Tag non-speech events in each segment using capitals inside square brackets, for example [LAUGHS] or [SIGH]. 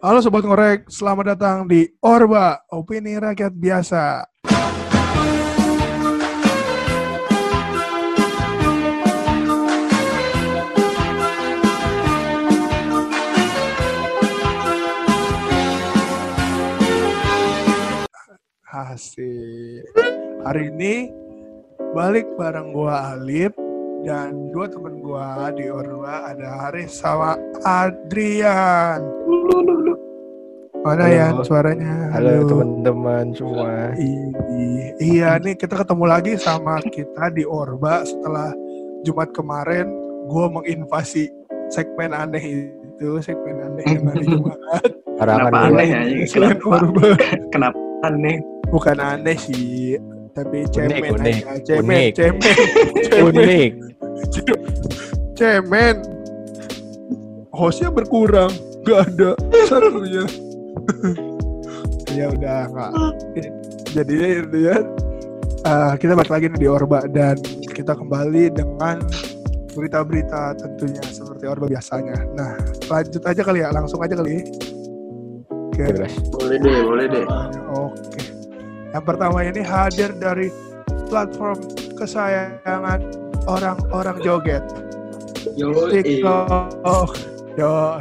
Halo Sobat Ngorek, selamat datang di Orba, Opini Rakyat Biasa. Asik. Hari ini balik bareng gua Alip dan dua temen gua di Orba ada Haris sama Adrian. Mana Halo. ya suaranya? Halo teman-teman semua. I- iya nih kita ketemu lagi sama kita di Orba setelah Jumat kemarin gue menginvasi segmen aneh itu segmen aneh yang hari [LAUGHS] Jumat Kenapa aneh ya? Kenapa, Orba kenapa aneh? bukan aneh sih tapi cemen unik, aja cemen unik. cemen cemen Unik. cemen. Hostnya berkurang. Gak ada satunya [LAUGHS] ya udah nggak jadi ya. Eh, kita balik lagi nih di Orba dan kita kembali dengan berita-berita tentunya seperti Orba biasanya. Nah lanjut aja kali ya. Langsung aja kali. Oke. Boleh deh, boleh deh. oke yang pertama ini hadir dari platform kesayangan orang-orang joget. Yo, TikTok. Yo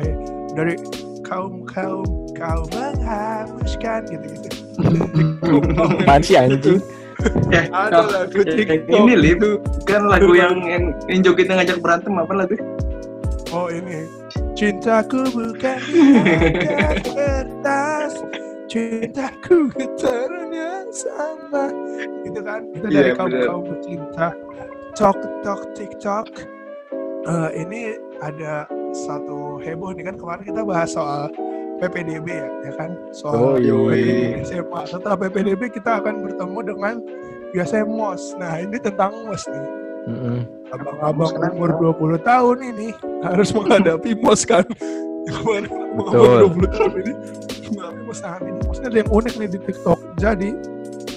dari kaum kaum kaum menghapuskan gitu gitu. [LAUGHS] Apaan sih anjing? [LAUGHS] eh, ada oh, lagu eh, TikTok. Ini lip, itu. kan lagu yang yang, yang jogetnya ngajak berantem apa lagu? oh ini. Cintaku bukan [LAUGHS] kertas. Cintaku getaran yang sama gitu kan itu dari Iya, kaum kaum pecinta tok tok tiktok Eh, ini ada satu heboh nih kan kemarin kita bahas soal PPDB ya, ya kan soal Oh, yoi. PPDB SMA. Setelah PPDB kita akan bertemu dengan biasanya MOS. Nah ini tentang MOS nih. Abang-abang Kenapa? umur 20 tahun ini harus menghadapi MOS kan. Kemarin umur Betul. 20 tahun ini menghadapi MOS. Nah ini MOS ada yang unik nih di TikTok. Jadi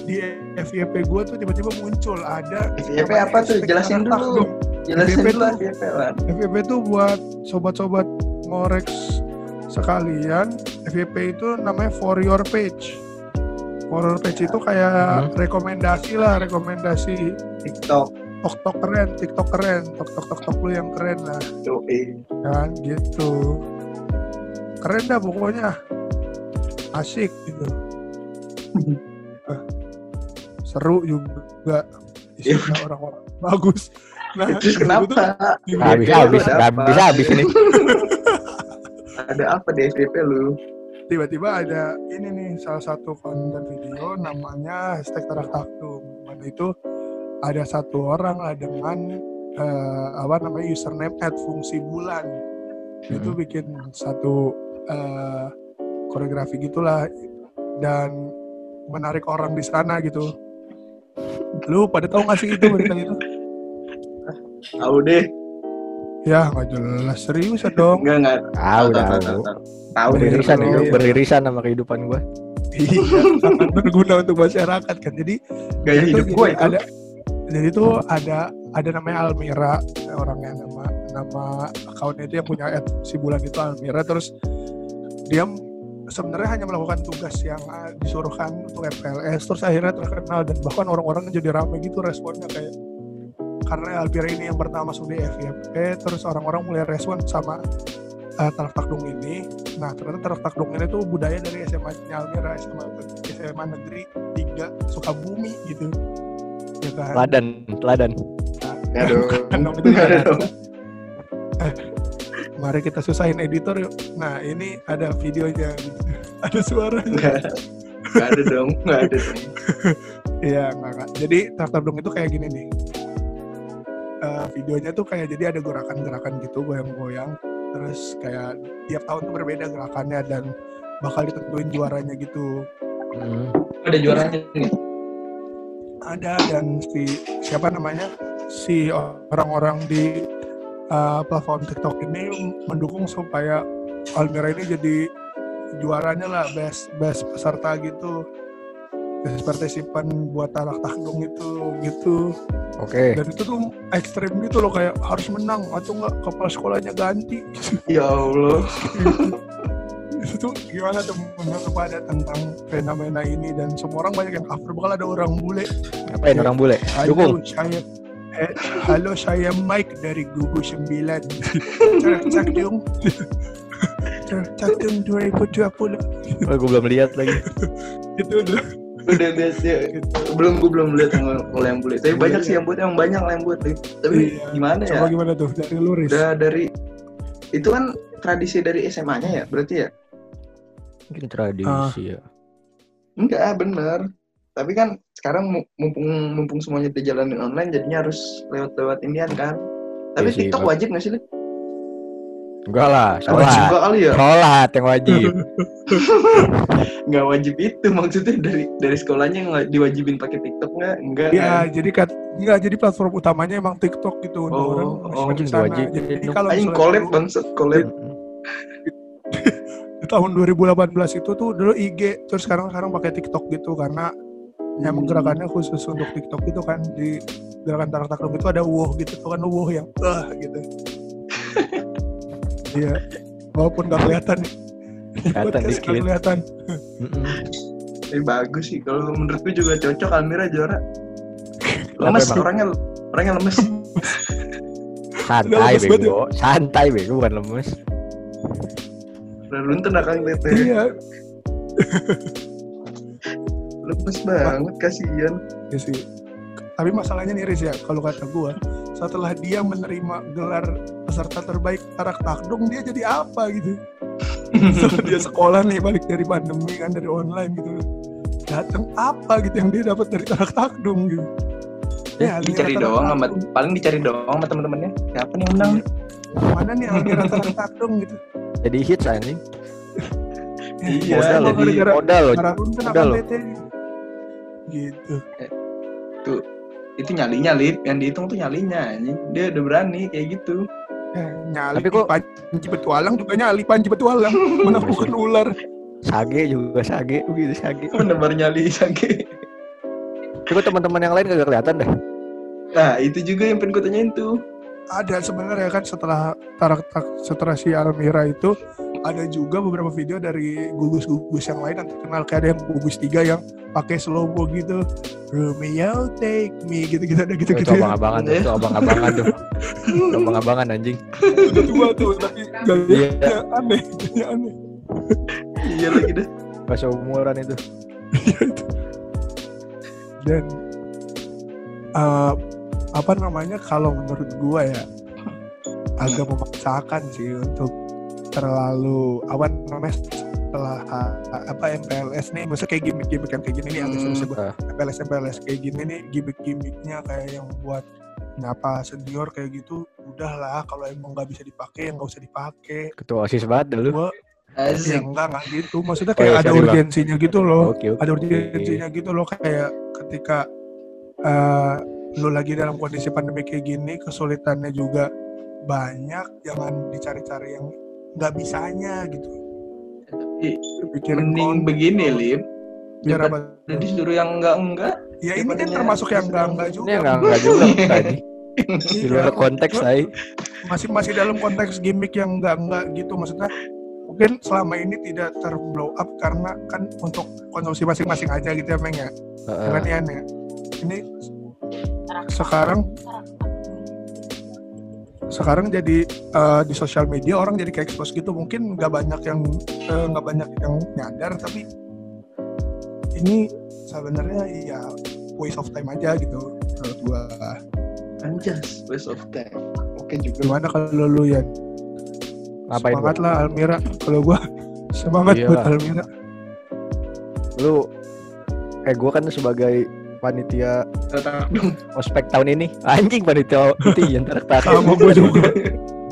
di FYP gue tuh tiba-tiba muncul ada FYP apa tuh? Jelasin dulu. takdung. Jelasin FYP dulu tuh- FYP Wan. FYP itu buat sobat-sobat ngorek sekalian. FYP itu namanya for your page. For your page itu kayak Hmm. rekomendasi lah, rekomendasi TikTok. tok-tok keren, TikTok keren, tok-tok tok lu yang keren lah, Yo, kan gitu. Keren dah pokoknya. Asik gitu. [LAUGHS] Seru juga. Isinya orang-orang bagus. Nah, Terus kenapa? itu tuh- Nggak habis habis, bisa habis ini. Ada apa di FYP lu? tiba-tiba ada ini nih salah satu konten video namanya hashtag tarak takdum mana itu ada satu orang lah dengan eh, apa namanya username at fungsi bulan itu Hmm. bikin satu eh, koreografi gitulah dan menarik orang di sana gitu lu pada tahu nggak sih itu berita itu Tahu deh. ya nggak jelas serius ya dong Enggak enggak. Ah, tahu. tahu. tahu. Beririsan itu, beririsan sama kehidupan gua. iya sangat berguna untuk masyarakat kan jadi Gaya hidup tuh itu. ada jadi itu ada ada namanya Almira orangnya nama nama akunnya itu yang punya si bulan itu Almira terus dia sebenarnya hanya melakukan tugas yang uh, disuruhkan untuk FLS terus akhirnya terkenal dan bahkan orang-orang jadi ramai gitu responnya kayak karena Almira ini yang pertama masuk di FYP terus orang-orang mulai respon sama uh, tarak takdung ini nah ternyata tarak takdung ini tuh budaya dari SMA nya Almira SMA SMA negeri 3 Sukabumi gitu ya kan Teladan, teladan. Aduh. Bukan [LAUGHS] dong, itu Nggak ada nggak dong. Mari kita susahin editor yuk nah ini ada videonya [LAUGHS] ada suaranya Enggak. Enggak ada dong. Enggak ada dong. [LAUGHS] Iya, enggak. Jadi traktor dong itu kayak gini nih. Eh, videonya tuh kayak jadi ada gerakan-gerakan gitu, goyang-goyang. Terus kayak tiap tahun tuh berbeda gerakannya dan bakal ditentuin juaranya gitu. Mm. Ada juaranya nih. Ada dan si siapa namanya? Si orang-orang di eh, platform TikTok ini mendukung supaya Almira ini jadi juaranya lah best best peserta gitu best partisipan buat tarak takdung itu gitu Oke. dan itu tuh ekstrim gitu loh kayak harus menang atau enggak kepala sekolahnya ganti Ya Allah. [LAUGHS] itu itu gimana tuh menurut pada tentang fenomena ini dan semua orang banyak yang cover bakal ada orang bule Ngapain orang bule? Dukung. saya eh, halo saya Mike dari Gugu 9 cek cek dong cek cek dong 2020 Oh, gue belum lihat lagi. itu udah Udah lihat ya. Belum gue belum lihat yang kalau yang bule. Tapi banyak sih yang buat emang banyak lah yang buat. Tapi Iya. gimana ya? coba gimana tuh dari luris Udah dari itu kan tradisi dari SMA-nya ya, berarti ya? Mungkin tradisi ya. Enggak, bener. Tapi kan sekarang mu- mumpung mumpung semuanya dijalanin online jadinya harus lewat-lewat Indian kan. Tapi Iya sih, TikTok wajib nggak sih? Lip? Enggak lah, Wajib sholat. juga kali ya? Sholat yang wajib. [LAUGHS] Nggak wajib itu maksudnya dari dari sekolahnya nggak diwajibin pakai TikTok nggak? Enggak. ya kan? jadi kat enggak jadi platform utamanya emang TikTok gitu untuk Oh, orang oh, ke sana. diwajib. jadi kalau Aing collab bangsat collab. [LAUGHS] di tahun 2018 itu tuh dulu IG terus sekarang sekarang pakai TikTok gitu karena emang gerakannya khusus untuk TikTok itu kan di gerakan tarak takluk itu ada wow gitu tuh kan wow yang ah gitu [LAUGHS] iya walaupun gak kelihatan Kelihatan dikit. kelihatan. Tapi bagus sih kalau menurutku juga cocok Almira juara. [LAUGHS] Lemes orangnya orangnya lemes. Santai lemes bego. Santai bego bukan lemes. Luntur akang tete. iya [LAUGHS] Lemes banget kasihan. iya sih tapi masalahnya nih Riz ya kalau kata gua setelah dia menerima gelar peserta terbaik tarak takdung dia jadi apa gitu [LAUGHS] setelah dia sekolah nih balik dari pandemi kan dari online gitu datang apa gitu yang dia dapat dari tarak takdung gitu Ya, dicari doang sama paling dicari doang sama teman-temannya. Siapa nih yang menang? mana nih Almira tarak takdung gitu Jadi hits anjing. [LAUGHS] Iya, modal loh. jadi- gara-gara Modal loh. Harun kan Udah akan loh. bete gitu Itu nyalinya lip, yang dihitung tuh nyalinya anjing. Dia udah berani kayak gitu. Eh, nyali Tapi kok- panji petualang juga nyali panji petualang [LAUGHS] menaklukkan ular Sage juga sage begitu sage. Menebar nyali sakit. Tapi kok teman-teman yang lain kagak kelihatan dah. Nah, itu juga yang pengen gue tanyain tuh. ada sebenarnya kan setelah tarak tak setelah si Almira itu ada juga beberapa video dari gugus-gugus yang lain yang terkenal kayak ada yang gugus tiga yang pakai slow mo gitu Romeo take me gitu-gitu ada Itu gitu-gitu ya. abang-abangan tuh, itu abang-abangan tuh. Itu abang-abangan anjing. Itu tua tuh tapi gayanya Iya. aneh gayanya aneh Iya lagi dah. Pas umuran itu. dan eh, apa namanya kalau menurut gua ya agak memaksakan sih untuk terlalu apa namanya setelah uh, apa MPLS nih maksudnya kayak gimmick-gimmick yang kayak gini nih Hmm. serius gua Ah. MPLS MPLS kayak gini nih gimmick-gimmicknya kayak yang buat nyapa senior kayak gitu udahlah kalau emang nggak bisa dipakai ya nggak usah dipakai Ketua OSIS banget dulu. gua ya Asik. enggak enggak gitu maksudnya Oh, iya, kayak ada sorry, Bang. urgensinya gitu loh Oke, oke. ada urgensinya gitu loh kayak ketika eh lu lagi dalam kondisi pandemi kayak gini kesulitannya juga banyak jangan dicari-cari yang nggak bisanya gitu Tapi pikirin mending konten, begini, Lip. biar apa Jadi disuruh yang enggak-enggak. ya ini kan termasuk yang enggak enggak juga Ini enggak enggak juga [LAUGHS] tadi. Di Iya, luar konteks saya. masih masih dalam konteks gimmick yang enggak enggak gitu maksudnya mungkin selama ini tidak terblow up karena kan untuk konsumsi masing-masing aja gitu ya Meng ya Ian ya. Ini sekarang sekarang jadi eh, di sosial media orang jadi kayak expose gitu mungkin nggak banyak yang eh, nggak banyak yang nyadar tapi ini sebenarnya ya waste of time aja gitu menurut gua Anjas, waste of time. Oke juga. gimana kalau lu ya Ngapain semangat gua? lah Almira kalau gua semangat Iya buat. Almira Lu eh gua kan sebagai panitia ospek tahun ini. Anjing panitia itu yang tarik tarik. sama gua juga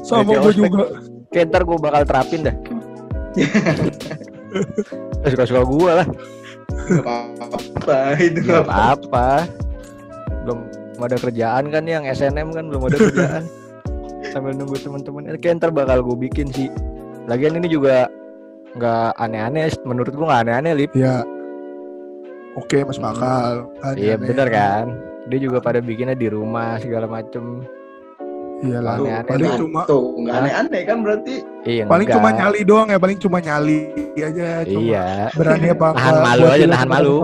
sama ospek. juga Kayak ntar gue bakal terapin dah. Eh, [LAUGHS] Suka-suka gue lah. Apa-apa. Itu Gak apa apa-apa. Belum ada kerjaan kan yang SNM kan belum ada kerjaan. Sambil nunggu teman-teman. Eh, Kayak ntar bakal gue bikin sih. Lagian ini juga nggak aneh-aneh. Menurut gue nggak aneh-aneh lip. ya oke masuk Hmm. akal Iya Aneh-aneh. bener kan. Dia juga pada bikinnya di rumah segala macem. Iya lah. Paling cuma Tuh, nggak aneh-aneh kan berarti Iya, paling enggak. cuma nyali doang ya paling cuma nyali aja cuma Iya. berani apa [LAUGHS] Nahan malu aja, nahan malu.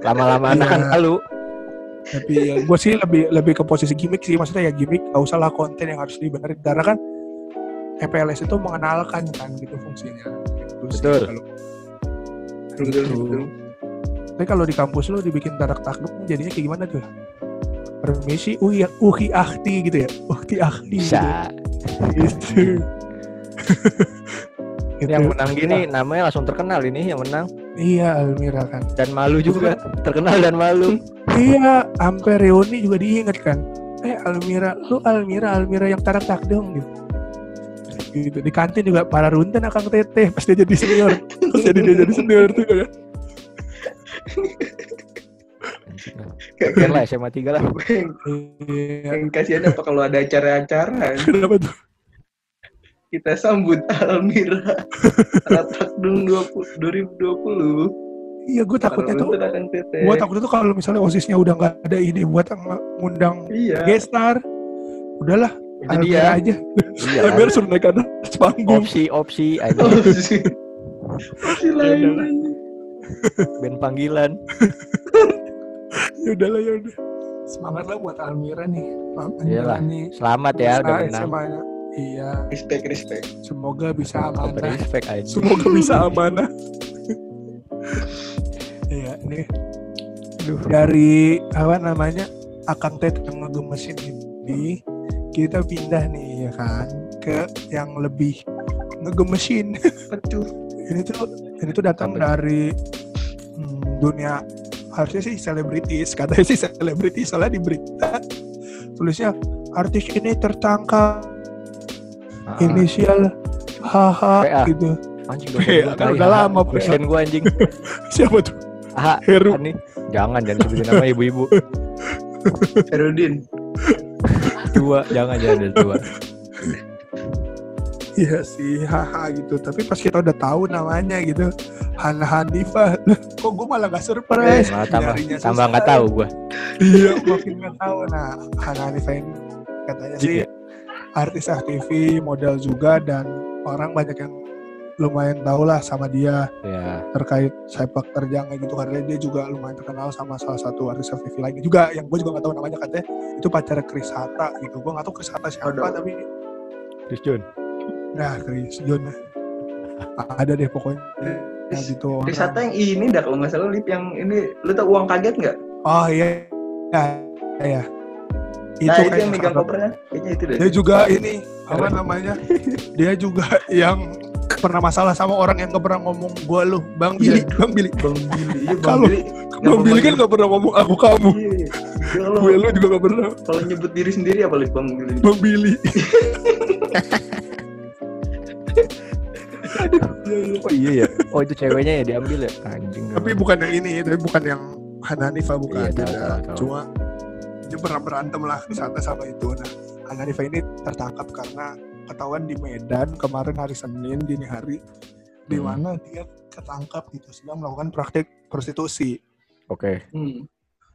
Lama-lama Iya. nahan malu. tapi ya gue sih lebih lebih ke posisi gimmick sih maksudnya ya gimmick gak usah lah konten yang harus dibenerin karena kan EPLS itu mengenalkan kan gitu fungsinya gitu sih Betul. kalau- Betul, betul. Tapi kalau di kampus lu dibikin tarak takduk jadinya kayak gimana tuh permisi uhi uhi ahti gitu ya uhi ahti Bisa. gitu. [LAUGHS] Gitu. Yang menang gini namanya langsung terkenal ini yang menang iya Almira kan dan malu juga. Terkenal dan malu. [LAUGHS] iya sampai reuni juga diingat kan eh Almira lu Almira Almira yang tarak takdung gitu gitu di kantin juga para runten akang teteh pas dia jadi senior pas jadi dia jadi senior tuh kan Keren lah SMA 3 lah. Yang, iya yang kasihan apa kalau ada acara-acara kenapa tuh kita sambut Almira Ratak Dung 20 2020 iya gue takutnya tuh gue takutnya tuh kalau misalnya osisnya udah nggak ada ide buat ngundang Iya. gestar udahlah Itu Almira dia. aja Iya. Almira suruh naik ke atas panggung Opsi opsi aja Oh, sih. Masih lain. Band panggilan. [LAUGHS] ya udahlah ya udah semangat lah buat Almira nih Iyalah. menjalani Selamat ya udah menang. SMA-nya. iya Respect, respect. semoga bisa amanah respect aja. semoga bisa [LAUGHS] amanah iya nih Aduh. dari apa namanya akang tet yang ngegemesin ini kita pindah nih ya kan ke yang lebih ngegemesin Aduh. ini tuh ini tuh datang tuh? dari hmm, dunia harusnya sih selebritis katanya sih selebritis soalnya di berita tulisnya artis ini tertangkap Ah, inisial HH PA. gitu Anjing udah PA, kan ha. lama. Presiden gua anjing. [LAUGHS] siapa tuh Ah, [LAUGHS] Heru nih. Jangan jangan sebutin nama ibu-ibu. Herudin. Tua, jangan jangan tua. [LAUGHS] [LAUGHS] iya sih HH gitu tapi pas kita udah tahu namanya gitu Hana Hanifah [LAUGHS] kok gue malah gak surprise Malah tambah Nyarinya tambah nggak tahu gua. iya makin gak tahu nah Hana Hanifah ini katanya sih Iya. artis FTV model juga dan orang banyak yang lumayan tahu lah sama dia Ya. terkait sepak terjangnya gitu karena dia juga lumayan terkenal sama salah satu artis FTV lainnya juga yang gue juga gak tahu namanya katanya itu pacar Chris Hatta gitu gue gak tahu Chris Hatta siapa Aduh. tapi Chris John. Nah Chris John ada deh pokoknya ya gitu orang. Wisata yang ini dah kalau nggak salah lip yang ini lu tau uang kaget nggak? oh iya ya, ya. itu nah itu yang megang kopernya kayaknya itu deh. dia juga ini apa namanya dia juga yang pernah masalah sama orang yang gak pernah ngomong gua lu bang Billy Iya. bang Billy Bang Billy, iya Bang Kalau- Billy. bang Billy kan gak pernah ngomong aku kamu Iya. Kalau gue lu juga gak pernah kalau nyebut diri sendiri apa Bang Billy? bang Billy [LAUGHS] Iya, iya. Oh iya ya. Oh itu ceweknya ya diambil ya. Anjing. tapi bukan yang ini tapi bukan yang Hananifa bukan Iya, tahu, tahu, tahu. cuma dia pernah berantem lah di sana sama itu nah Hananifa ini tertangkap karena ketahuan di Medan kemarin hari Senin dini hari di Hmm. mana dia ketangkap gitu sedang melakukan praktik prostitusi Oke. Hmm.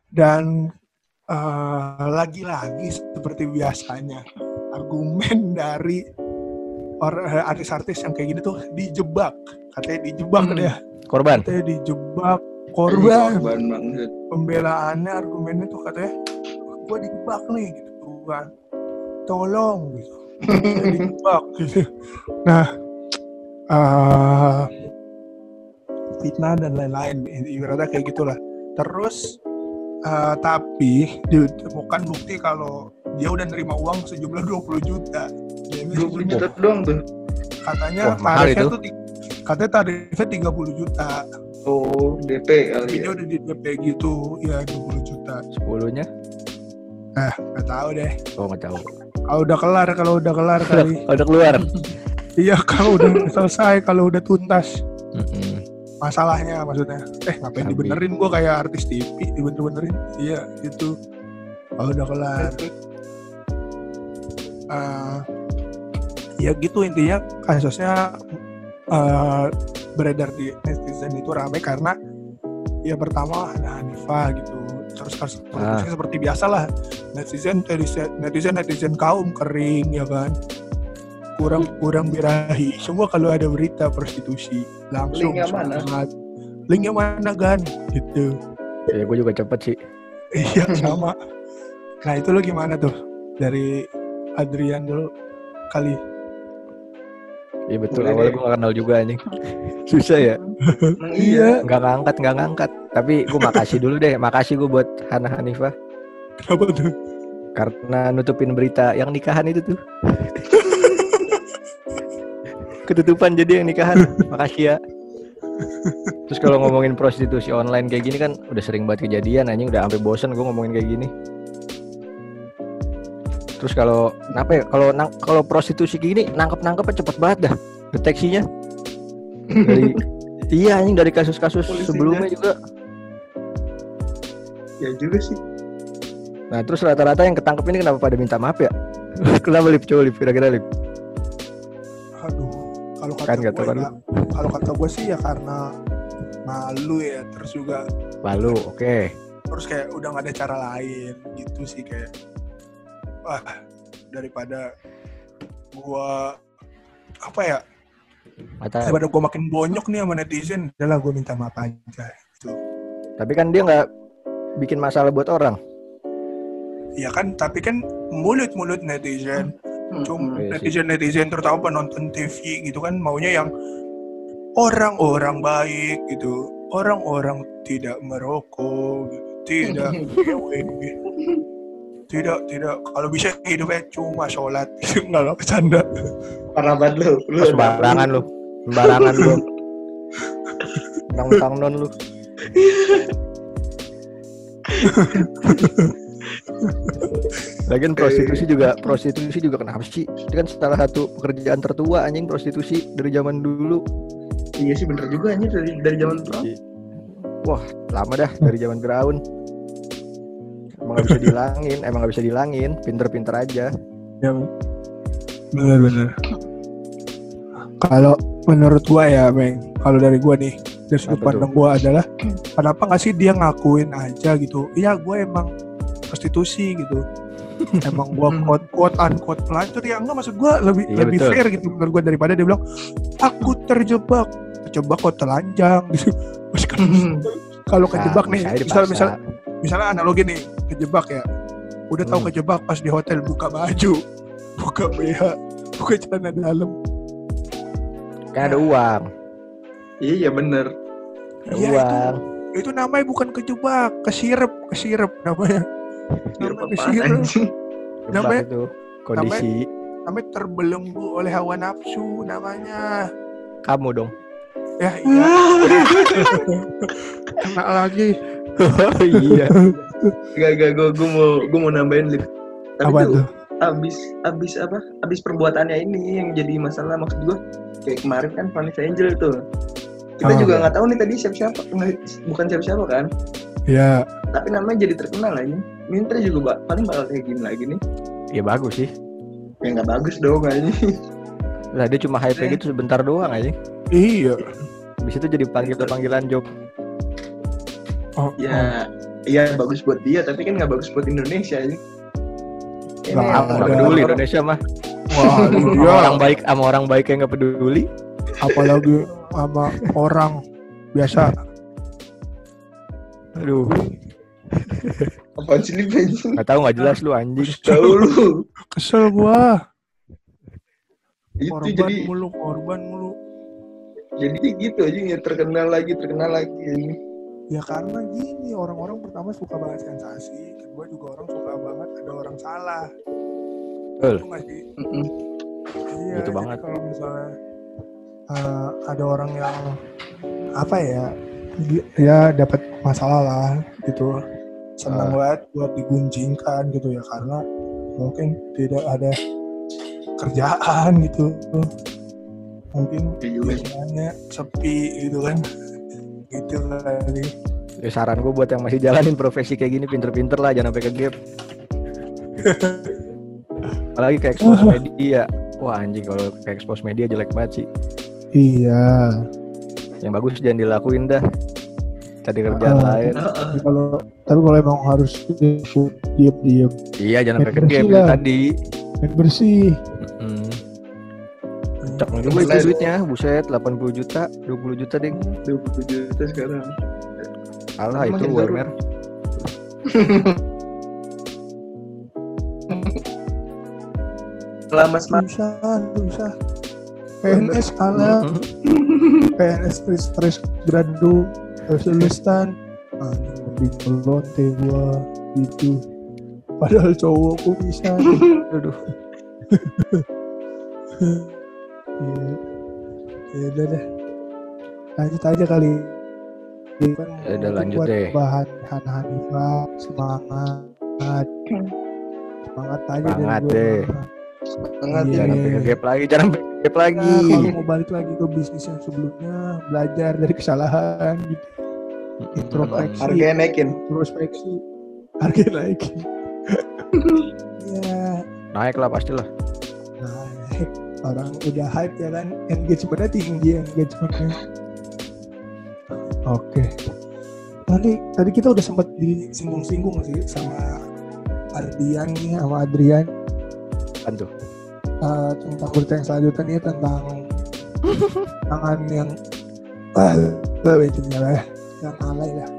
dan eh, lagi-lagi seperti biasanya argumen dari orang artis-artis yang kayak gini tuh dijebak. Katanya dijebak Hmm. dia. Korban. katanya dijebak. Korban. Korban. Banget. pembelaannya argumennya tuh katanya gue dijebak nih gitu. Kan tolong gitu. Dijebak gitu. Nah eh fitnah dan lain-lain. Ibaratnya kayak gitulah. Terus eh, tapi ditemukan bukti kalau dia udah nerima uang sejumlah 20 juta 20 juta doang tuh. katanya Wah, mahal tarifnya itu. tuh katanya tarifnya 30 juta Oh, DP kali tapi ya. udah di DP gitu ya 20 juta Sepuluhnya. Nah, nggak tahu deh. Oh nggak tahu. Kalau udah kelar, kalau udah kelar kali. Udah keluar. iya, kalau udah [LAUGHS] selesai, kalau udah tuntas masalahnya maksudnya. Eh, ngapain dibenerin gua kayak artis TV, dibener-benerin. Iya, gitu. Kalau udah kelar. Eh, ya gitu intinya kasusnya eh, beredar di netizen itu rame karena ya pertama ada Hanifah gitu. Terus kasus Ah. seperti biasa lah. Netizen netizen netizen netizen kaum kering ya kan? Kurang kurang birahi. Semua kalau ada berita prostitusi langsung Linknya mana? semangat. linknya mana gan? Gitu. Ya gue juga cepet sih. iya sama. Nah itu lo gimana tuh? Dari Adrian dulu kali Iya betul. Boleh Awalnya gue gak kenal juga anjing. [LAUGHS] Susah ya. Emang iya. Nggak ngangkat, nggak ngangkat. Tapi gue makasih dulu deh. Makasih gue buat Hana Hanifah. kenapa tuh Karena nutupin berita yang nikahan itu tuh. [LAUGHS] Ketutupan jadi yang nikahan. Makasih ya. Terus kalau ngomongin prostitusi online kayak gini kan udah sering banget kejadian anjing udah sampai bosen gue ngomongin kayak gini. Terus kalau kenapa ya? Kalau nang- kalau prostitusi gini nangkep nangkepnya cepet banget dah deteksinya. Dari [LAUGHS] iya anjing dari kasus-kasus Polisinya. sebelumnya juga. Ya juga sih. Nah terus rata-rata yang ketangkep ini kenapa pada minta maaf ya? [LAUGHS] kenapa lip coba lip kira-kira lip? aduh kalau kata Kan gue tahu kan ya, kalau kata gue sih ya karena malu ya terus juga Lalu oke. terus kayak udah nggak ada cara lain gitu sih kayak wah daripada gua apa ya Mata. daripada gua makin bonyok nih sama netizen adalah gua minta maaf aja gitu Tapi kan dia nggak bikin masalah buat orang. ya kan tapi kan mulut-mulut netizen Hmm, cuma Iya sih. netizen-netizen terutama penonton TV gitu kan maunya yang orang-orang baik gitu orang-orang tidak merokok gitu. tidak [LAUGHS] tidak tidak kalau bisa hidupnya cuma sholat [LAUGHS] nggak lo bercanda Parah banget lu. Lu Sembarangan lu. Sembarangan lu. Tang-tang non lu. Lagian prostitusi juga prostitusi juga kenapa sih? Itu kan salah satu pekerjaan tertua anjing prostitusi dari zaman dulu. Iya sih bener juga anjir dari dari zaman dulu. Wah, lama dah dari zaman Firaun. Emang gak bisa dihilangin, emang gak bisa dihilangin, pinter-pinter aja. ya benar-benar kalau menurut gua ya Bang kalau dari gua nih dari sudut pandang gua adalah kenapa nggak sih dia ngakuin aja gitu? Iya gua emang prostitusi gitu. [LAUGHS] Emang gua Hmm. quote quote unquote pelacur. Ya enggak maksud gua lebih Iya, lebih betul. fair gitu menurut gua daripada dia bilang aku terjebak. Terjebak kok telanjang gitu. [LAUGHS] Kan kalau Bisa, kejebak nih misal misal misalnya analogi nih kejebak ya. Udah tahu Hmm. kejebak pas di hotel buka baju [LAUGHS] buka BH buka celana dalam. Kan ada uang, Iya iya bener. ada Iya, uang. itu, itu namanya bukan kejebak kesirep kesirep namanya. Biar namanya apaan kesirep. Namanya- itu kondisi. namanya terbelenggu oleh hawa nafsu namanya. Kamu dong. ya iya. [LAUGHS] Kena lagi oh iya. Gak gak gue gue mau gue mau nambahin lip. Tapi apa tuh tuh abis abis apa? Abis perbuatannya ini yang jadi masalah maksud gue kayak kemarin kan Vanessa Angel tuh. Kita Oh, juga iya. nggak tahu nih tadi siapa siapa bukan siapa siapa kan. ya Tapi namanya jadi terkenal aja. Minta juga bak paling bakal kayak gini lagi nih. Ya bagus sih. Ya nggak bagus dong aja. Lah dia cuma hype Eh. gitu sebentar doang aja. iya Habis itu jadi panggil panggilan job. Oh, oh. ya iya bagus buat dia tapi kan nggak bagus buat Indonesia. Ini Bang, yang Ada Nggak peduli Indonesia mah. wah iya orang baik sama orang baik yang nggak peduli. apalagi sama orang biasa Aduh, apaan sih lip anjing? nggak tahu nggak jelas lu anjing. Tahu lu. kesel gua Itu korban jadi mulu korban mulu jadi gitu aja ya terkenal lagi terkenal lagi ini. Ya karena gini orang-orang pertama suka banget sensasi, kedua juga orang suka banget ada orang salah. Betul. Itu nggak sih? Mm-mm. Iya. Gitu jadi banget. Kalau misalnya eh, ada orang yang apa ya, ya dapat masalah lah gitu, senang Ah. banget buat digunjingkan gitu ya karena mungkin tidak ada kerjaan gitu, mungkin sih. kerjaannya sepi gitu kan, gitu kali. Ya, saran gue buat yang masih jalanin profesi kayak gini pinter-pinter lah jangan sampai ke gap. [LAUGHS] Apalagi ke expose media. Wah anjing kalau ke expose media jelek banget sih. Iya. Yang bagus jangan dilakuin dah. Cari kerjaan Ah. lain. Tapi kalau tapi kalau emang harus diem diem Iya jangan sampai ke gap tadi. yang bersih. Kocak nih juga itu duitnya, buset 80 juta, 20 juta ding. 20 juta sekarang. Kalah itu Makin baru. UMR. Lama smart. Susah, susah. PNS kalah, Mm-mm. PNS terus terus gradu. Anjing lebih melonte gua gitu. Padahal cowokku bisa. [LAUGHS] Aduh. [LAUGHS] Iya. Ya udah deh. Lanjut aja kali. Kan Ya udah, lanjut deh. Bahan Han Hanifah semangat. Semangat aja Semangat deh. gua. Sangat Iya. Jangan ini. sampai ngegap lagi, jangan ngegap lagi. Nah, kalau mau balik lagi ke bisnis yang sebelumnya, belajar dari kesalahan gitu. Introspeksi. Harganya naikin. Introspeksi. Harga naikin. [LAUGHS] ya, Naik lah pastilah. Orang udah hype ya kan, engagementnya tinggi engagementnya. Oke. Tadi tadi kita udah sempat disinggung-singgung sih sama Ardian nih sama Adrian tuh? uh, tentang berita yang selanjutnya nih tentang tangan yang ah uh, itu ya yang alay lah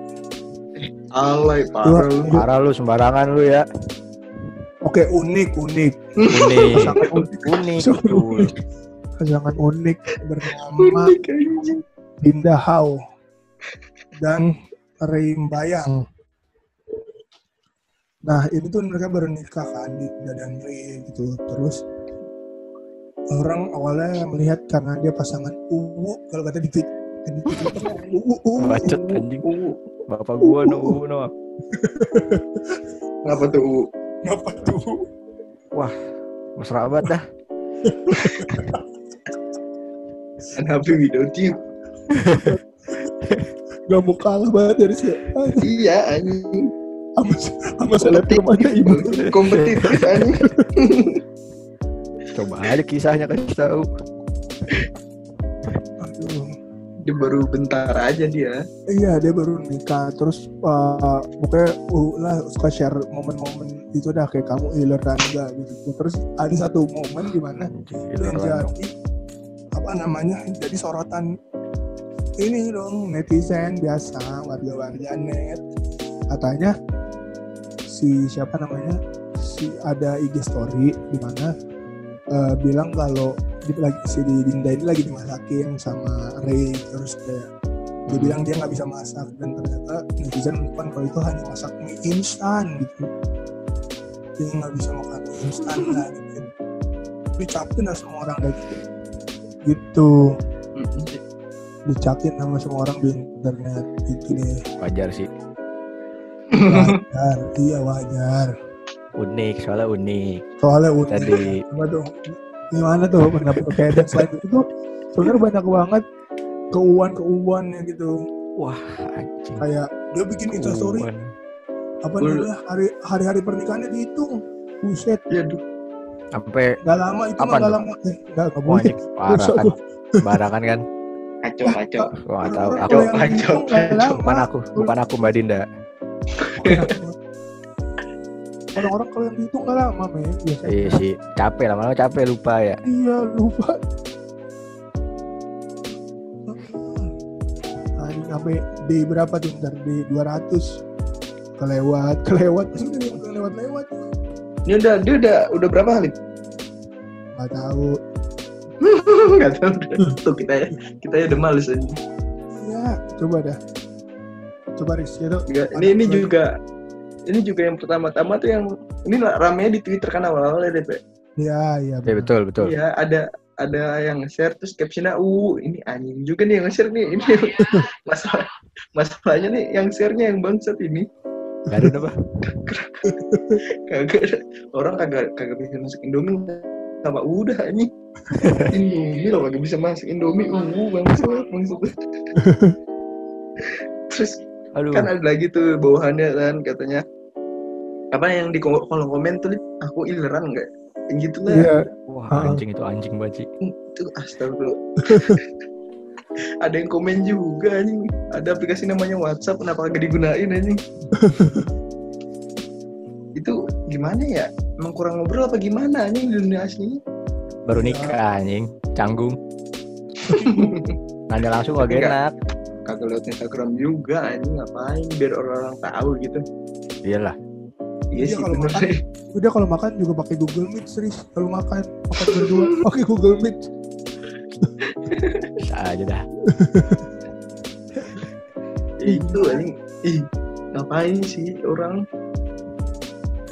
Alay Dua- parah lu. Parah lu sembarangan lu ya. oke unik unik Unik. Unik Unik. Sangat betul. unik. sangat unik bernama Unik. Dinda Hao dan Reim Bayang nah ini tuh mereka baru nikah kan Dinda dan Ray gitu terus orang awalnya melihat karena dia pasangan uwu kalau kata di uwu uwu Bacot uwu. anjing. Uh, Bapak gua no, uh, no. Ngapa tuh? U? Kenapa tuh? Mesra banget dah. [LAUGHS] Kan HP video tip. Gak mau kalah banget dari si Iya anjing. sama sama selebgram aja ibu. Kompetitif anjing. Coba aja kisahnya kasih tahu. [LAUGHS] Dia baru bentar aja dia. Iya dia baru nikah terus uh, pokoknya uh, lah suka share momen-momen itu dah kayak kamu healer Rangga gitu. Terus ada satu momen di mana yang jadi apa namanya jadi sorotan ini dong netizen biasa warga-warga net katanya si siapa namanya si ada IG story di mana eh, bilang kalau di, lagi si di Dinda ini lagi dimasakin sama Ray terus kayak dia Hmm. bilang dia nggak bisa masak dan ternyata netizen menemukan kalau itu hanya masak mie instan gitu. Dia nggak bisa makan mie instan [LAUGHS] lah gitu dicapain lah semua orang kayak gitu. Gitu dicapain sama semua orang di internet gitu deh. Wajar sih. wajar iya wajar. Unik, soalnya unik. soalnya udah Tadi dong gimana tuh pendapat kayak dan selain itu tuh sebenarnya banyak banget keuuan-keuuannya gitu wah anjing. kayak dia bikin instastory Uwan. apa namanya hari hari-hari pernikahannya dihitung buset Ya duh. Sampai nggak lama itu nggak tuh? lama eh nggak nggak boleh parah kan. Barangan kan. Kacau kacau. Nggak tahu. Aku bukan aku, bukan aku Mbak Dinda. Orang-orang kalau yang dihitung nggak lama men biasanya. Iya sih, capek lama-lama capek lupa ya. iya lupa. Nah, ini sampai di berapa tuh? Ntar di 200 kelewat kelewat [LAUGHS] kelewat. Lewat Ini udah dia udah udah berapa kali? nggak tahu. [LAUGHS] Enggak tahu. Tuh kita ya kita ya udah males aja. iya coba dah. Coba Riz itu Juga, ini ini juga ini juga yang pertama-tama tuh yang ini ramenya di Twitter kan awal-awalnya deh, Pe. iya iya Ya betul betul. Iya, ada ada yang share terus captionnya uh ini anjing juga nih yang nge-share nih ini. [LAUGHS] Masalah masalahnya nih yang share-nya yang bangsat ini. Gak ada apa? [LAUGHS] kagak ada. Orang kagak kagak bisa masuk Indomie sama udah anjing [LAUGHS] Indomie loh kagak bisa masuk Indomie. Uh bangsat bangsat. Terus Aduh. kan ada lagi tuh bawahannya kan katanya. Apa yang di ko- kolom komen tuh aku ileran nggak? Yang gitu lah. Iya. Wah Ah. anjing itu anjing banget sih. itu astagfirullah. [LAUGHS] Ada yang komen juga anjing. Ada aplikasi namanya WhatsApp kenapa kagak digunain anjing? [LAUGHS] Itu gimana ya? Emang kurang ngobrol apa gimana anjing di dunia asli Baru nikah anjing. canggung. [LAUGHS] Nanya langsung gak enak Kagak lewat Instagram juga anjing ngapain biar orang-orang tahu gitu. iyalah Iya Iya, sih kalau makan. Udah kalau makan juga pakai Google Meet serius. Kalau makan makan berdua [LAUGHS] pakai Google Meet. aja dah Itu anjing. Ih, ngapain sih orang?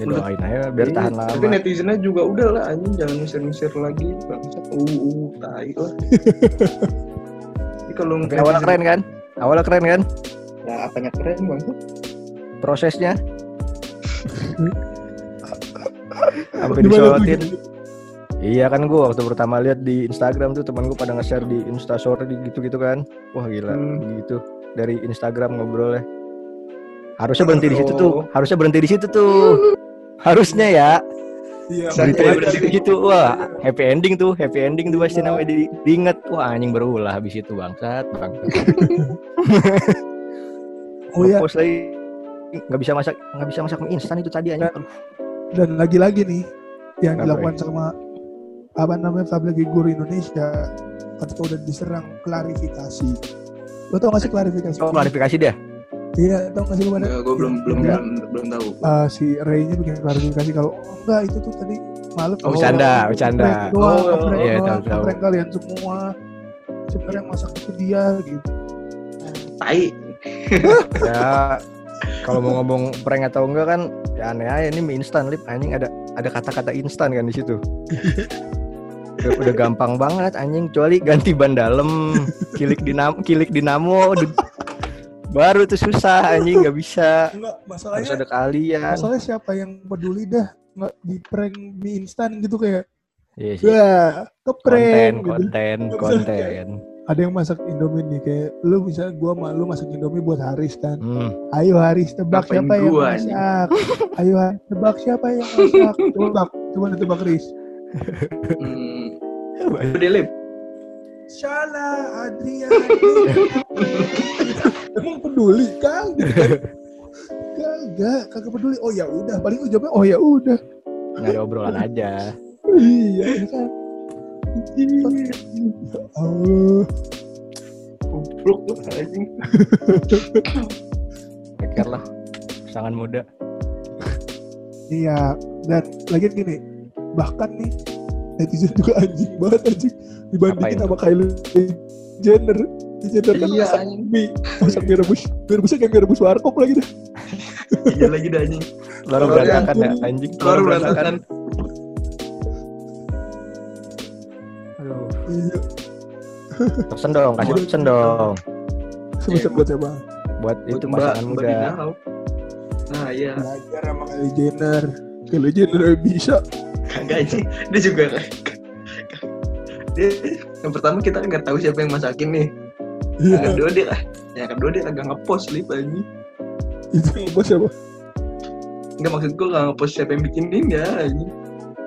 ya doain aja biar Iya, tahan Tapi lama netizennya juga udah lah anjing jangan misir-misir lagi bangsat. Uh, uh, tai lah. [LAUGHS] Kalau tapi awalnya keren kan awalnya keren kan Ya apanya keren bangsat? prosesnya [LAUGHS] sampai tuh, disorotin? Iya kan gue waktu pertama lihat di Instagram tuh teman gue pada nge-share di Instastory gitu-gitu kan. Wah gila Hmm. gitu dari Instagram ngobrolnya. Harusnya berhenti di situ tuh. Oh. Harusnya berhenti di situ tuh. Harusnya ya. Iya. Beritanya di situ. Wah happy ending tuh. Happy ending tuh pasti namanya di, diinget. Wah anjing berulah habis itu bangsat. bangsat. [LAUGHS] Oh ya, Nge-post lagi nggak bisa masak nggak bisa masak mie instan itu tadi anjing. Dan lagi-lagi nih yang Apa dilakukan sama apa namanya public guru Indonesia ketika udah diserang klarifikasi. Lo tau gak sih klarifikasi? Oh klarifikasi dia. Iya, tau gak sih lo pada? Enggak, gue belum belum Enggak. belum belum tahu. Eh, si Ray-nya bikin klarifikasi kalau oh, enggak itu tuh tadi malu Oh, bercanda, bercanda. Oh, iya, tahu, tahu. kalian semua. Sebenarnya yang masak itu dia gitu. Tai. [LAUGHS] ya kalau mau ngomong prank atau enggak kan ya aneh aja ini mie instan lip anjing ada ada kata-kata instan kan di situ [LAUGHS] udah, udah gampang banget anjing kecuali ganti ban dalam kilik dinamo kilik dinamo baru tuh susah anjing nggak bisa. Enggak, harus masalahnya ada kalian. masalahnya siapa yang peduli dah? Nggak di prank mie instan gitu kayak iya sih. Wah ke konten gitu. konten konten. Ada yang masak indomie nih kayak lu bisa gua sama lu masak indomie buat Haris kan? Hmm. ayo Haris tebak Ngapain siapa yang masak? [LAUGHS] ayo Haris tebak siapa yang masak? Coba tebak coba tebak Haris. Hmm. Udah lip. salah Adrian [LAUGHS] emang peduli? Kan [LAUGHS] kagak kagak peduli. Oh ya udah. Paling lu jawabnya oh ya udah. Nggak ada obrolan aja. Iya ya kan? Ya Allah. Goblok lu anjing. pikir lah pasangan muda. Iya, dan lagi gini, bahkan nih netizen juga anjing banget anjing. Dibandingin sama Kylie Jenner. Kylie Jenner kan Iya, mie, masak mie rebus, mie rebusnya kayak mie rebus warkop lagi dah. Iya lagi dah anjing. baru berantakan ya yang- anjing Baru berantakan. aduh Iya, pesen dong kasih pesen dong sebesar buat siapa? buat itu pasangan Mbak muda. Nah iya. Belajar sama Kylie Jenner. Kylie Jenner bisa. Kagak anjing. Dia juga dia yang pertama kita nggak tahu siapa yang masakin nih. Yang Iya, kedua dia yang kedua dia kagak ngepost lip anjing. itu apa siapa? Enggak maksud gue nggak ngepost siapa yang bikinin ya anjing.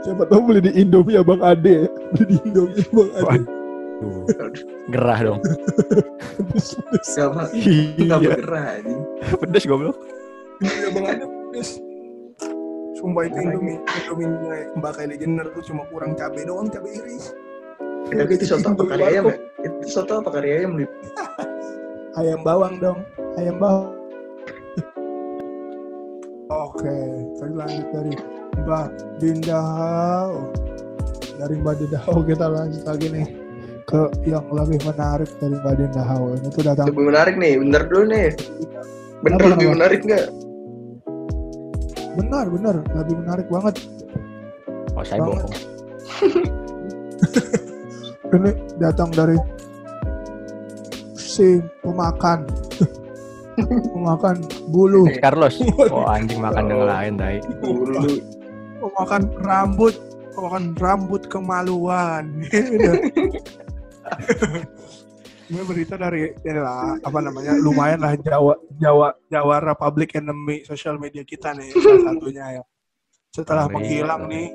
Siapa tahu beli di Indomie Abang Ade, ya. beli di Indomie Abang Ade. Tuh, gerah dong Gak iya bergerak anjing. pedes goblok Indomie Abang Ade pedes. Sumpah itu Indomie, Indomie Mbak Kylie Jenner tuh cuma kurang cabai doang, cabai iris. Tapi itu soto apa kari ayam ya? [LAUGHS] Itu soto apa kari ayam lip? [LAUGHS] Ayam bawang dong, ayam bawang. [LAUGHS] Oke, tadi lanjut dari Mbak Dinda Hao. Dari Mbak Dinda Hao kita lanjut lagi nih ke yang lebih menarik dari Mbak Dinda Hao. Ini tuh datang Lebih menarik nih, bener dulu nih. Bener Apa, lebih apa? menarik nggak? benar benar lebih menarik banget. oh saya Banget. bohong Ini datang dari si pemakan. [LAUGHS] Pemakan bulu, Carlos. Oh anjing makan dengan lain tai. Dulu. pemakan rambut, pemakan rambut kemaluan. [LAUGHS] Ini berita dari ini lah apa namanya lumayan lah Jawa Jawa Jawa Republic Enemy sosial media kita nih salah satunya ya. Setelah menghilang nih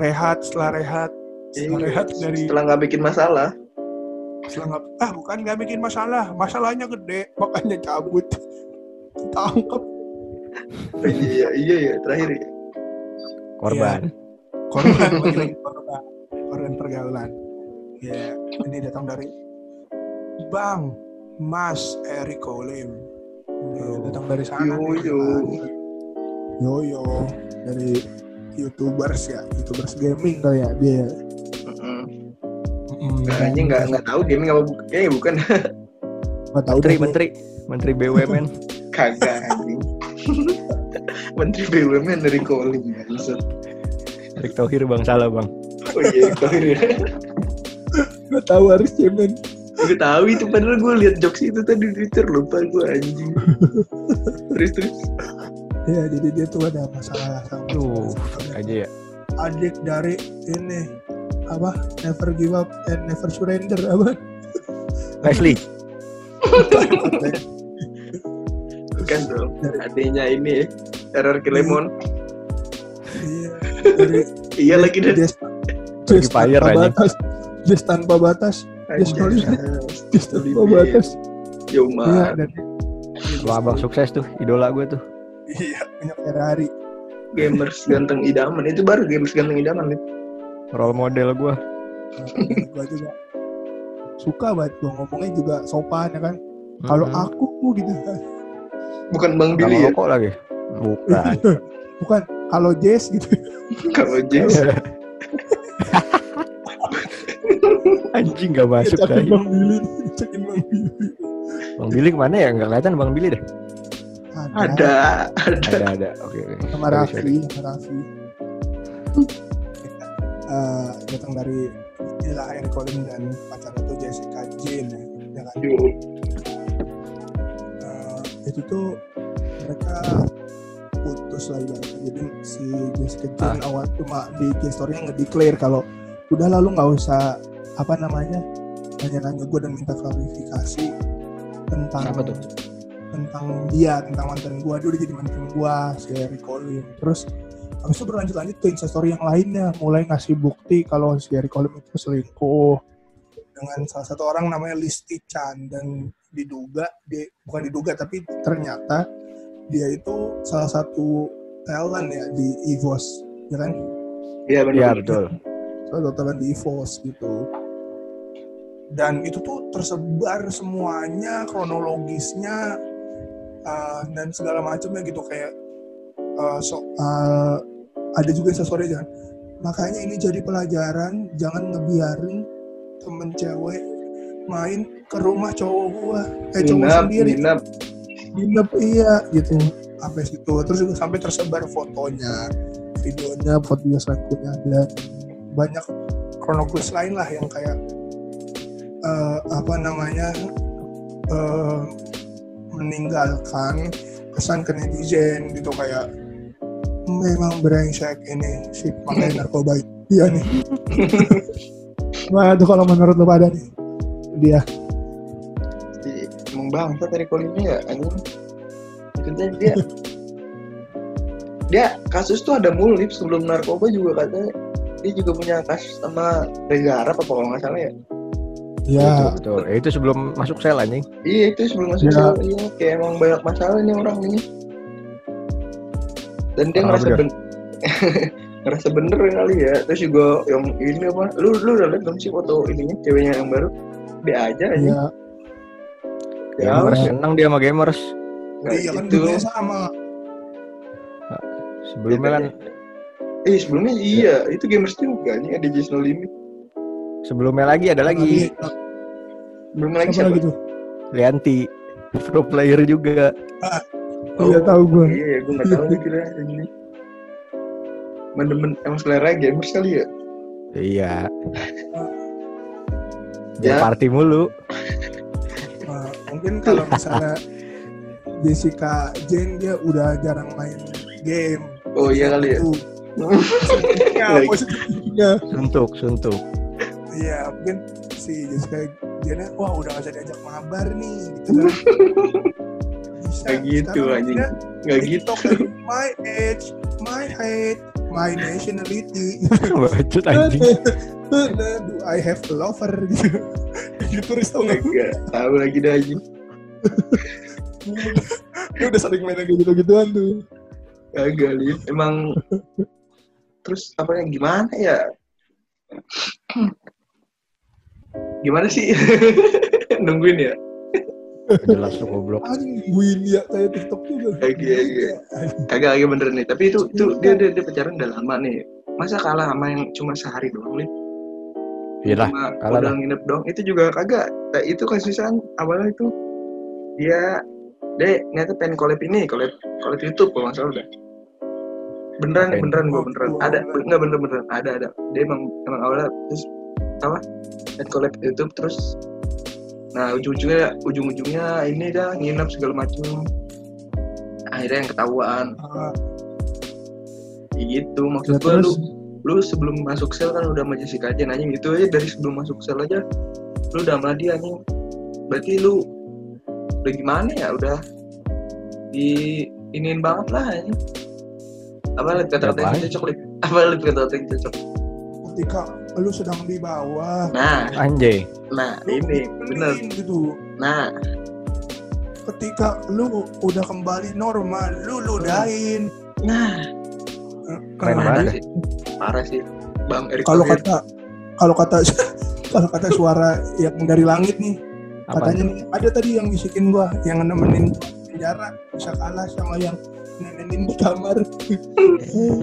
rehat setelah rehat rehat dari Setelah nggak bikin masalah. setelah nggak- ah bukan nggak bikin masalah masalahnya gede makanya cabut [LAUGHS] tangkap iya iya iya terakhir ya. korban korban lagi-lagi korban korban pergaulan Ya, ini datang dari Bang Mas Eriko Lim. Ini Oh. datang dari sana. Yo, yo. yo yo dari youtubers ya, youtubers gaming kali ya dia. Kayaknya nggak nggak tahu gaming apa bukan. Kayaknya [LAUGHS] bukan. nggak tahu Menteri, deh. menteri, menteri BUMN. [LAUGHS] Kagak anjing. [LAUGHS] Menteri BUMN dari calling ya. Maksud. Erick Thohir bang, salah bang. Oh iya, Thohir ya. Nggak tahu harus cemen. Gue tahu itu padahal gue liat jokes itu tadi di Twitter lupa gue anjing. terus terus. Ya, jadi dia tuh ada masalah sama Tuh, aja ya. adik dari ini apa never give up and never surrender apa Leslie. Bukan dong. Adanya ini RRQ Lemon. iya dari Iya lagi deh. Des, Lagi Des fire, tanpa batas Des tanpa batas Des tanpa Limit. batas Yo iya man. dan Wah abang sukses tuh, idola gue tuh. iya punya Ferrari Gamers ganteng idaman itu baru gamers ganteng idaman nih. Role model gue. gua juga suka banget gua ngomongnya juga sopan ya kan kalau Mm-mm. aku gitu kan Bukan Bang Billy ya. ngerokok lagi. Bukan. [LAUGHS] bukan kalau Jess gitu [LAUGHS] Kalau James [LAUGHS] Anjing gak masuk cekin lagi. Bang Billy cekin Bang Billy Bang Billy ke mana ya? Nggak kelihatan Bang Billy deh. ada ada. Ada ada. Oke oke. sama Sorry, Raffi sama Raffi Eh, datang dari inilah Eric Collins dan pacarnya tuh Jessica Jane ya, ya kan. Eh, itu tuh mereka putus lah ibaratnya. Jadi si Jessica Jane awal cuma di story-nya nge-declare kalau udah lalu nggak usah apa namanya nanya-nanya gue dan minta klarifikasi tentang Siapa tuh? tentang dia tentang mantan gue dia udah jadi mantan gue si Eric Collins. Terus habis itu berlanjut lanjut ke instastory yang lainnya. Mulai ngasih bukti kalau si Eric Collins itu selingkuh dengan salah satu orang namanya Listi Chan dan diduga dia bukan diduga tapi ternyata dia itu salah satu talent ya di EVOS ya kan? Iya benar. Iya betul. salah satu talent di EVOS gitu. Dan itu tuh tersebar semuanya kronologisnya uh, dan segala macamnya gitu. Kayak uh, soal ada juga instastory jangan makanya ini jadi pelajaran jangan ngebiarin temen cewek main ke rumah cowok gua. Eh cowok Nginap, sendiri. nginap. nginep iya gitu. Sampai situ. Terus juga sampai tersebar fotonya videonya foto video selanjutnya ada. Banyak kronologis lain lah yang kayak eh, apa namanya eh, meninggalkan kesan ke netizen gitu kayak memang brengsek ini si pakai narkoba itu. iya nih [LAUGHS] Gimana tuh kalau menurut lu pada nih dia Ih, Emang bangsa dari Colin ya anjing. Maksudnya dia [LAUGHS] dia kasus tuh ada mulip sebelum narkoba juga katanya dia juga punya kasus sama Reza Arab apa kalau nggak salah ya ya Betul. Eh, itu sebelum masuk sel anjing. iya itu sebelum masuk Ya. sel iya kayak emang banyak masalah nih orang ini dan dia Ah, ngerasa bener. ben [LAUGHS] ngerasa bener kali ya. Terus juga yang ini apa? Lu lu udah lihat belum sih foto ininya ceweknya yang baru? Dia aja aja. Ya ya, Gamers ya. senang dia sama gamers. Nah, iya kan itu. sama. Sebelumnya kan eh sebelumnya iya. Itu gamers juga nih ada Just No Limit sebelumnya lagi ada lagi. Belum lagi siapa siapa? lagi tuh? Lianti [LAUGHS] pro player juga. Iya tahu gue iya gue nggak tahu nih kira ini Demen emang selera gamers kali ya Iya. [LAUGHS] Ya. Ya. party mulu. Nah, mungkin kalau misalnya Jessica Jane dia udah jarang main game oh iya kali ya ya Lagi. positifnya Suntuk, suntuk. iya mungkin si Jessica Jane wah udah gak bisa diajak mabar nih gitu kan [LAUGHS] bisa Kayak gitu, anjing. dia nggak gitu lagi, my age my height my nationality [LAUGHS] Bacot anjing. do I have a lover [LAUGHS] gitu gitu gak nggak tahu lagi dah anjing dia [LAUGHS] udah sering main kayak gitu-gituan tuh kagak lihat emang terus apa yang gimana ya [CLEARS THROAT] Gimana sih? Nungguin ya? Jelas tuh goblok. Anjing dia kayak TikTok juga. Oke, oke. Kagak lagi bener nih. Tapi itu itu dia dia, dia pacaran udah lama nih. Masa kalah sama yang cuma sehari doang nih? Iyalah, kalah udah lah. nginep doang. Itu juga kagak. Nah, itu kasusnya awalnya itu dia dia ternyata pengen collab ini, collab collab YouTube kalau nggak salah udah. Beneran, Ngapain? beneran gue Oh, beneran. Ada, beneran. enggak bener beneran. Ada ada. Dia emang emang awalnya terus apa? Pengen collab YouTube terus Nah ujung-ujungnya ujung-ujungnya ini dah nginep segala macam. Akhirnya yang ketahuan. Ah, Gitu maksud ya gua lu lu sebelum masuk sel kan udah sama Jessica aja anjing. Itu aja dari sebelum masuk sel aja lu udah sama dia anjing. Berarti lu udah gimana ya? Udah di iniin banget lah anjing. Apa lihat kata-kata yang cocok apa lihat kata-kata yang cocok? Ketika lu sedang di bawah. Nah. Anjay. nah lu ini bener. nyebelin gitu. Nah. Ketika lu udah kembali normal lu ludahin. Nah. Keren banget. parah sih parah sih bang Erick kalau kata kalau kata [LAUGHS] kalau kata suara yang dari langit nih Apa? katanya nih ada tadi yang bisikin gua yang nemenin penjara bisa kalah sama yang nemenin di kamar.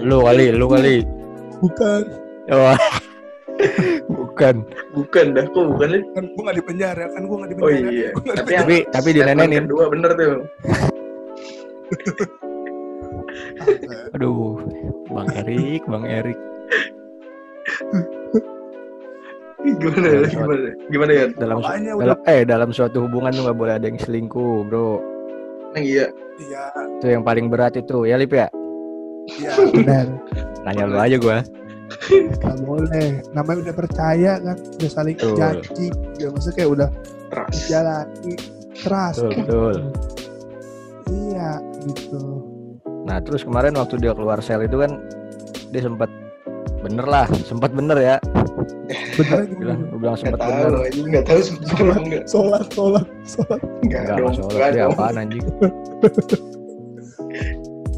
Lu kali, lu kali. bukan. Wah. Bukan. bukan dah kok bukan Lip? kan gua nggak di penjara kan gua nggak di oh penjara iya nggak di tapi Tapi tapi dinenenin. kedua bener tuh. [LAUGHS] Aduh. Bang Erik, Bang Erik. gimana ya gimana gimana ya Dalam udah dalam eh dalam suatu hubungan tuh nggak boleh ada yang selingkuh, Bro. Nah, iya iya Itu yang paling berat itu. Ya, Lip ya? iya benar Nanya lu aja gua. Nggak boleh. Namanya udah percaya kan udah saling Betul. janji. Ya maksudnya kayak udah trust. jalani trust. Betul, betul. iya gitu. Nah, terus kemarin waktu dia keluar sel itu kan dia sempat bener lah, sempat bener ya. bener. [LAUGHS] Bilang, gua bilang nggak sempat bener. nggak tahu sebetulnya enggak. Sholat sholat sholat. Enggak Enggak, dong enggak Dia apaan anjing?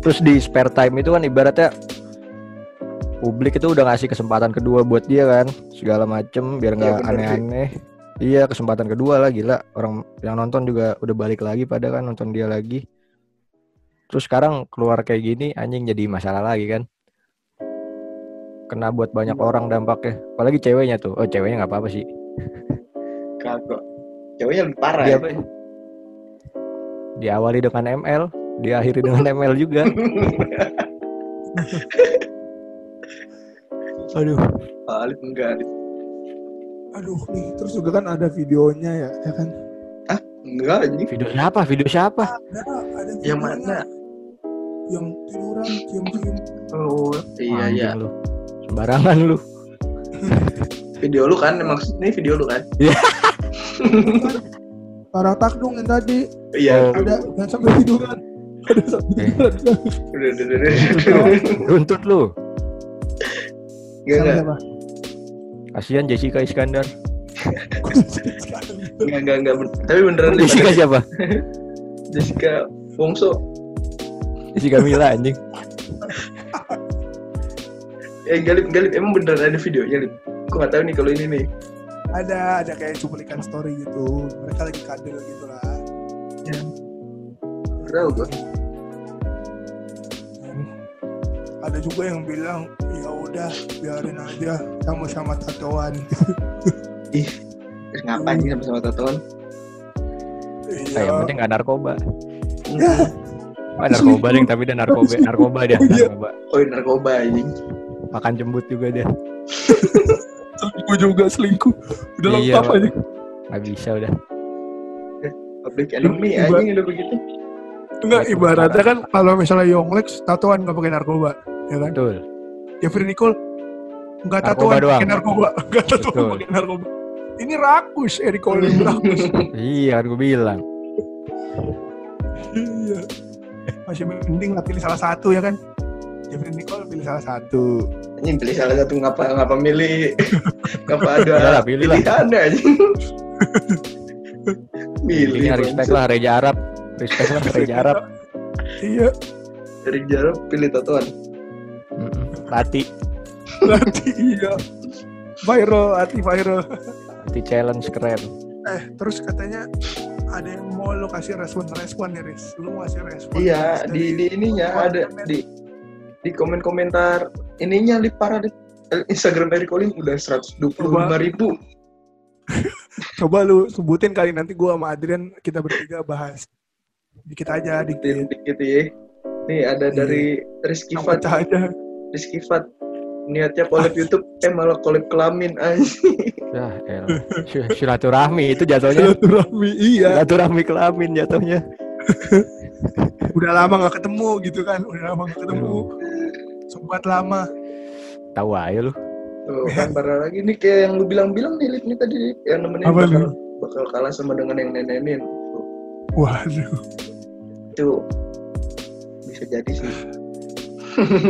Terus di spare time itu kan ibaratnya publik itu udah ngasih kesempatan kedua buat dia kan? Segala macem biar Iya, nggak sih. aneh-aneh. Iya kesempatan kedua lah gila. Orang yang nonton juga udah balik lagi pada kan? Nonton dia lagi. Terus sekarang keluar kayak gini anjing jadi masalah lagi kan? Kena buat banyak orang dampaknya. Apalagi ceweknya tuh. Oh ceweknya nggak apa-apa sih. [LAUGHS] Kagak ceweknya lebih parah dia ya? diawali dengan ML diakhiri dengan ML juga [LAUGHS] aduh. Alif enggak Alif. Aduh nih terus juga kan ada videonya ya ya kan? Enggak anjing. Video siapa? Video siapa? Ada ada yang mana? Yang tiduran cium cium oh iya Anjing iya. lu. Sembarangan lu. Video lu kan emang ini video lu kan? [LAUGHS] Parah takdung yang tadi. Iya. Oh. ada yang sampai tiduran. Ada sampai Eh. tiduran. Udah udah udah udah. runtut lu sama enggak siapa? Kasihan Jessica Iskandar. [LAUGHS] Enggak enggak enggak Ben- tapi beneran Jessica ada siapa? [LAUGHS] Jessica Wongso Jessica Mila anjing. [LAUGHS] Eh Galip Galip emang beneran ada videonya Lip gua nggak tahu nih kalau ini nih. Ada ada kayak cuplikan story gitu. Mereka lagi kadel gitu lah. Nggak tahu gua ada juga yang bilang ya udah biarin aja sama-sama tatoan. [LAUGHS] Terus ngapain sih sama-sama tatoan? Iya. Yang penting gak narkoba. Ya. [LAUGHS] ah, narkoba ding tapi dia narkoba [LAUGHS] narkoba dia Oh, iya. narkoba. Oh ini narkoba anjing. Makan jembut juga dia. Selingkuh juga selingkuh. Udah Iya, lengkap Pak. aja nggak bisa udah. Public enemy anjing udah begitu. Enggak ibaratnya kan kalau misalnya Yonglex tatoan nggak pakai narkoba ya kan? Betul. Jeffrey Nicole nggak Narkoba tatoan doang. pakai narkoba. [LAUGHS] Nggak tatoan Betul. pakai narkoba. Ini rakus Eric Cole yang rakus. [LAUGHS] Iya kan gue bilang. Iya. Masih mending lah pilih salah satu ya kan? Jeffrey Nicole pilih salah satu. Anjing pilih salah satu ngapa ngapa milih? [LAUGHS] Ngapa ada Udah lah, pilih lah. pilihan milih Pilihnya respect lah Reja Arab. Respect lah Reja Arab. Iya. Dari jarak pilih tatoan Rati berarti iya viral hati viral Nanti challenge keren. Eh, terus katanya ada yang mau lo kasih respon-respon nih, Riz. Lu mau kasih respon. Iya, di dari- di ininya ada di di komen komentar ininya lip parah di Instagram Eric Olim udah 125 ribu. [LAUGHS] Coba lu sebutin kali nanti gua sama Adrian kita bertiga bahas. Dikit aja, Dikit dikit. dikit ya. Nih ada Iya. dari Rizky Fat. aja. Rizky Fat. Niatnya collab YouTube eh malah collab kelamin anjing. Ya, elah. Sil- silaturahmi itu jatuhnya. Silaturahmi, iya. Silaturahmi kelamin jatuhnya. Udah lama gak ketemu gitu kan. Udah lama gak ketemu. Sempat lama. Tahu aja lu. Tuh kan parah lagi nih kayak yang lu bilang-bilang nih Lip, nih tadi Lip. yang nemenin Apa bakal, lu? bakal kalah sama dengan yang nenenin. Tuh, Waduh, Itu bisa jadi sih.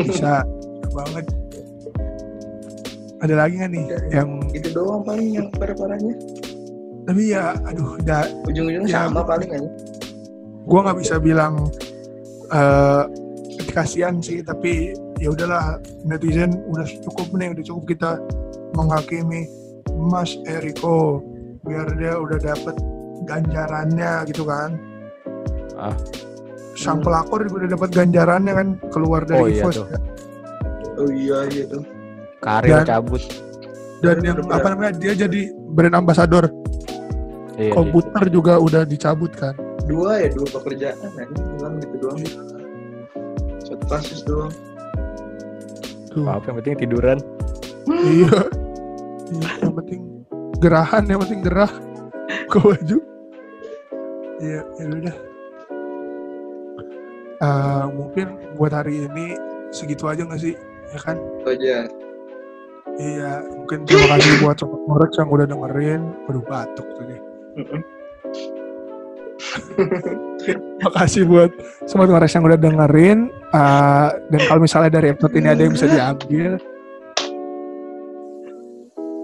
bisa banget. Ada lagi nggak nih yang Itu doang paling yang parah-parahnya. tapi ya aduh udah Ujung-ujungnya Ya, sama gua- paling aja. gue nggak bisa bilang eh kasihan sih tapi ya udahlah netizen udah cukup nih udah cukup kita menghakimi Mas Eriko biar dia udah dapet ganjarannya gitu kan Ah. sang pelakor juga udah dapat ganjarannya kan keluar dari Oh, iya EVOS tuh. Oh iya iya tuh. Karir Dan- cabut. dan yang bener. apa namanya dia jadi brand ambassador Iya, komputer juga udah dicabut kan Dua ya dua pekerjaan kan. Bilang gitu doang. Satu kasus doang. tuh Apa yang penting tiduran. iya Iya, yang penting gerahan yang penting gerah [LAUGHS] ke baju iya ya udah Eh, mungkin buat hari ini segitu aja nggak sih ya kan Itu aja. iya mungkin terima kasih buat sobat Morex yang udah dengerin aduh batuk tadi Mm-mm. [LAUGHS] Makasih buat sobat Ngores yang udah dengerin. Uh, dan kalau misalnya dari episode ini ada yang bisa diambil,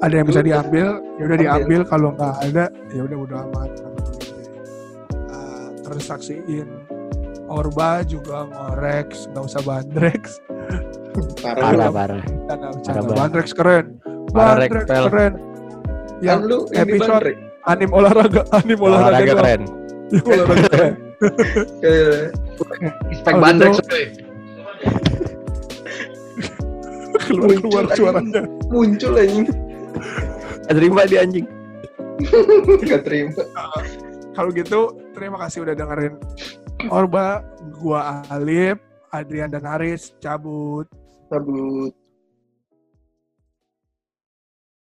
ada yang bisa diambil, ya udah Ambil. diambil. Kalau nggak ada, ya udah udah amat. Uh, terus saksiin Orba juga ngorex, nggak usah bandrex. Parah, Parah, lu. parah. Parah banget. bandrex keren. Parah, keren. Kan Yang lu ini episode anim olahraga, [LAUGHS] anim olahraga, Olahraga keren. Yang olahraga keren. Eh, Spek Kalau bandrek gitu- keluar [LAUGHS] keluar Muncul suaranya. muncul anjing. Terima di anjing. Gak terima. [LAUGHS] Kalau gitu, terima kasih udah dengerin Orba, gua Alip, Adrian dan Haris cabut. Cabut.